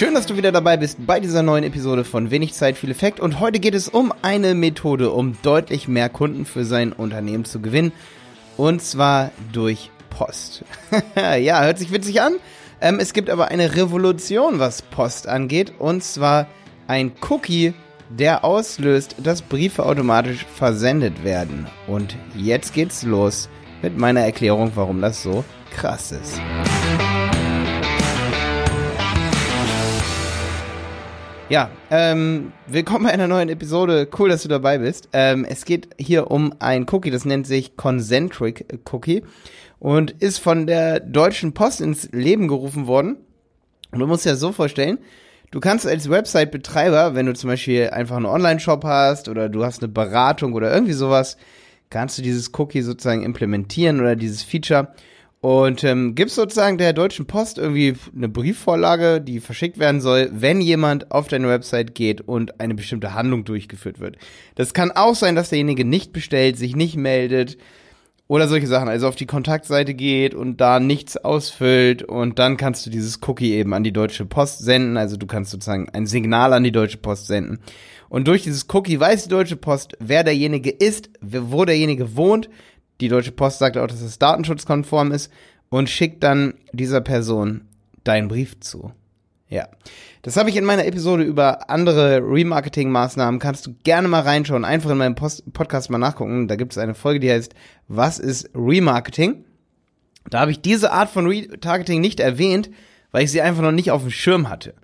Schön, dass du wieder dabei bist bei dieser neuen Episode von Wenig Zeit, viel Effekt. Und heute geht es um eine Methode, um deutlich mehr Kunden für sein Unternehmen zu gewinnen. Und zwar durch Post. ja, hört sich witzig an. Ähm, es gibt aber eine Revolution, was Post angeht. Und zwar ein Cookie, der auslöst, dass Briefe automatisch versendet werden. Und jetzt geht's los mit meiner Erklärung, warum das so krass ist. Ja, ähm, willkommen bei einer neuen Episode. Cool, dass du dabei bist. Ähm, es geht hier um ein Cookie, das nennt sich Concentric Cookie und ist von der Deutschen Post ins Leben gerufen worden. Und du musst dir das so vorstellen, du kannst als Website-Betreiber, wenn du zum Beispiel einfach einen Online-Shop hast oder du hast eine Beratung oder irgendwie sowas, kannst du dieses Cookie sozusagen implementieren oder dieses Feature und ähm, gibt sozusagen der Deutschen Post irgendwie eine Briefvorlage, die verschickt werden soll, wenn jemand auf deine Website geht und eine bestimmte Handlung durchgeführt wird. Das kann auch sein, dass derjenige nicht bestellt, sich nicht meldet oder solche Sachen. Also auf die Kontaktseite geht und da nichts ausfüllt und dann kannst du dieses Cookie eben an die Deutsche Post senden. Also du kannst sozusagen ein Signal an die Deutsche Post senden. Und durch dieses Cookie weiß die Deutsche Post, wer derjenige ist, wo derjenige wohnt die Deutsche Post sagt auch, dass es datenschutzkonform ist und schickt dann dieser Person deinen Brief zu. Ja. Das habe ich in meiner Episode über andere Remarketing-Maßnahmen. Kannst du gerne mal reinschauen. Einfach in meinem Post Podcast mal nachgucken. Da gibt es eine Folge, die heißt Was ist Remarketing? Da habe ich diese Art von Retargeting nicht erwähnt, weil ich sie einfach noch nicht auf dem Schirm hatte.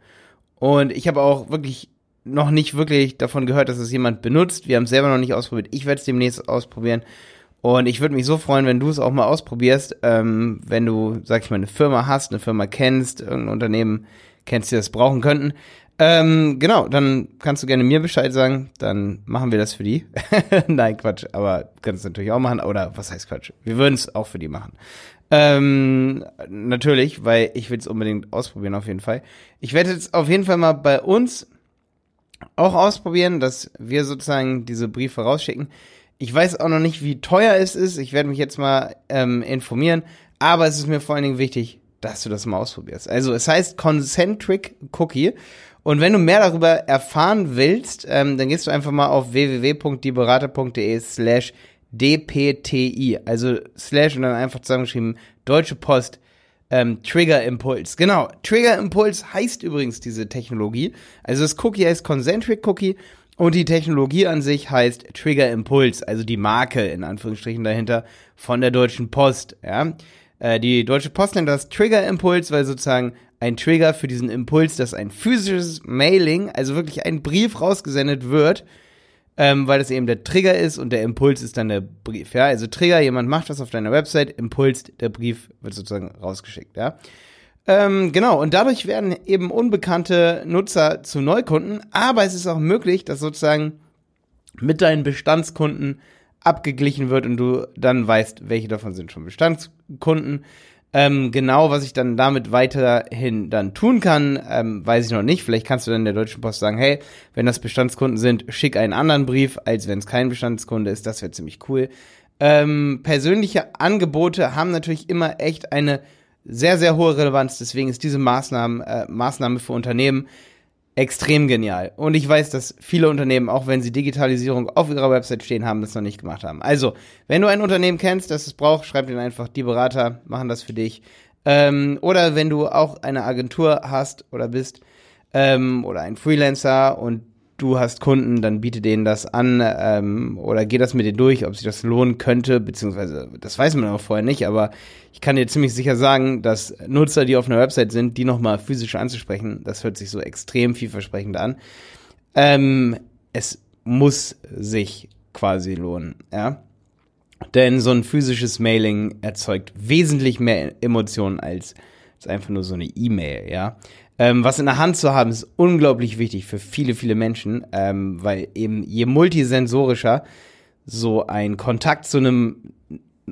Und ich habe auch wirklich noch nicht wirklich davon gehört, dass es jemand benutzt. Wir haben es selber noch nicht ausprobiert. Ich werde es demnächst ausprobieren. Und ich würde mich so freuen, wenn du es auch mal ausprobierst, ähm, wenn du, sag ich mal, eine Firma hast, eine Firma kennst, irgendein Unternehmen kennst, die das brauchen könnten. Ähm, genau, dann kannst du gerne mir Bescheid sagen, dann machen wir das für die. Nein, Quatsch, aber kannst du natürlich auch machen. Oder was heißt Quatsch? Wir würden es auch für die machen. Ähm, natürlich, weil ich will es unbedingt ausprobieren, auf jeden Fall. Ich werde jetzt auf jeden Fall mal bei uns auch ausprobieren, dass wir sozusagen diese Briefe rausschicken. Ich weiß auch noch nicht, wie teuer es ist. Ich werde mich jetzt mal ähm, informieren. Aber es ist mir vor allen Dingen wichtig, dass du das mal ausprobierst. Also es heißt Concentric Cookie. Und wenn du mehr darüber erfahren willst, ähm, dann gehst du einfach mal auf www.dieberater.de slash dpti. Also slash und dann einfach zusammengeschrieben Deutsche Post ähm, Trigger Impulse. Genau, Trigger Impulse heißt übrigens diese Technologie. Also das Cookie heißt Concentric Cookie und die Technologie an sich heißt Trigger Impulse, also die Marke in Anführungsstrichen dahinter von der Deutschen Post. Ja? Äh, die Deutsche Post nennt das Trigger Impulse, weil sozusagen ein Trigger für diesen Impuls, dass ein physisches Mailing, also wirklich ein Brief rausgesendet wird, ähm, weil das eben der Trigger ist und der Impuls ist dann der Brief. Ja? Also Trigger, jemand macht was auf deiner Website, Impuls, der Brief wird sozusagen rausgeschickt. Ja? Ähm, genau, und dadurch werden eben unbekannte Nutzer zu Neukunden, aber es ist auch möglich, dass sozusagen mit deinen Bestandskunden abgeglichen wird und du dann weißt, welche davon sind schon Bestandskunden. Ähm, genau, was ich dann damit weiterhin dann tun kann, ähm, weiß ich noch nicht. Vielleicht kannst du dann der Deutschen Post sagen, hey, wenn das Bestandskunden sind, schick einen anderen Brief, als wenn es kein Bestandskunde ist. Das wäre ziemlich cool. Ähm, persönliche Angebote haben natürlich immer echt eine sehr, sehr hohe Relevanz. Deswegen ist diese Maßnahme, äh, Maßnahme für Unternehmen extrem genial. Und ich weiß, dass viele Unternehmen, auch wenn sie Digitalisierung auf ihrer Website stehen haben, das noch nicht gemacht haben. Also, wenn du ein Unternehmen kennst, das es braucht, schreib ihnen einfach, die Berater machen das für dich. Ähm, oder wenn du auch eine Agentur hast oder bist ähm, oder ein Freelancer und du hast Kunden, dann biete denen das an ähm, oder geh das mit denen durch, ob sich das lohnen könnte, beziehungsweise das weiß man auch vorher nicht, aber ich kann dir ziemlich sicher sagen, dass Nutzer, die auf einer Website sind, die nochmal physisch anzusprechen, das hört sich so extrem vielversprechend an. Ähm, es muss sich quasi lohnen, ja. Denn so ein physisches Mailing erzeugt wesentlich mehr Emotionen als, als einfach nur so eine E-Mail, ja. Ähm, was in der Hand zu haben, ist unglaublich wichtig für viele, viele Menschen, ähm, weil eben je multisensorischer so ein Kontakt zu einem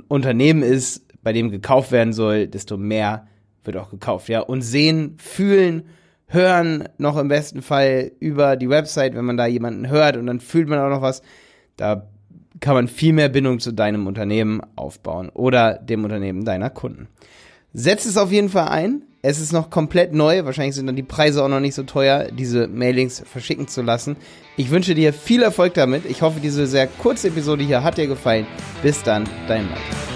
Unternehmen ist, bei dem gekauft werden soll, desto mehr wird auch gekauft, ja. Und sehen, fühlen, hören noch im besten Fall über die Website, wenn man da jemanden hört und dann fühlt man auch noch was, da kann man viel mehr Bindung zu deinem Unternehmen aufbauen oder dem Unternehmen deiner Kunden. Setz es auf jeden Fall ein, Es ist noch komplett neu. Wahrscheinlich sind dann die Preise auch noch nicht so teuer, diese Mailings verschicken zu lassen. Ich wünsche dir viel Erfolg damit. Ich hoffe, diese sehr kurze Episode hier hat dir gefallen. Bis dann, dein Mike.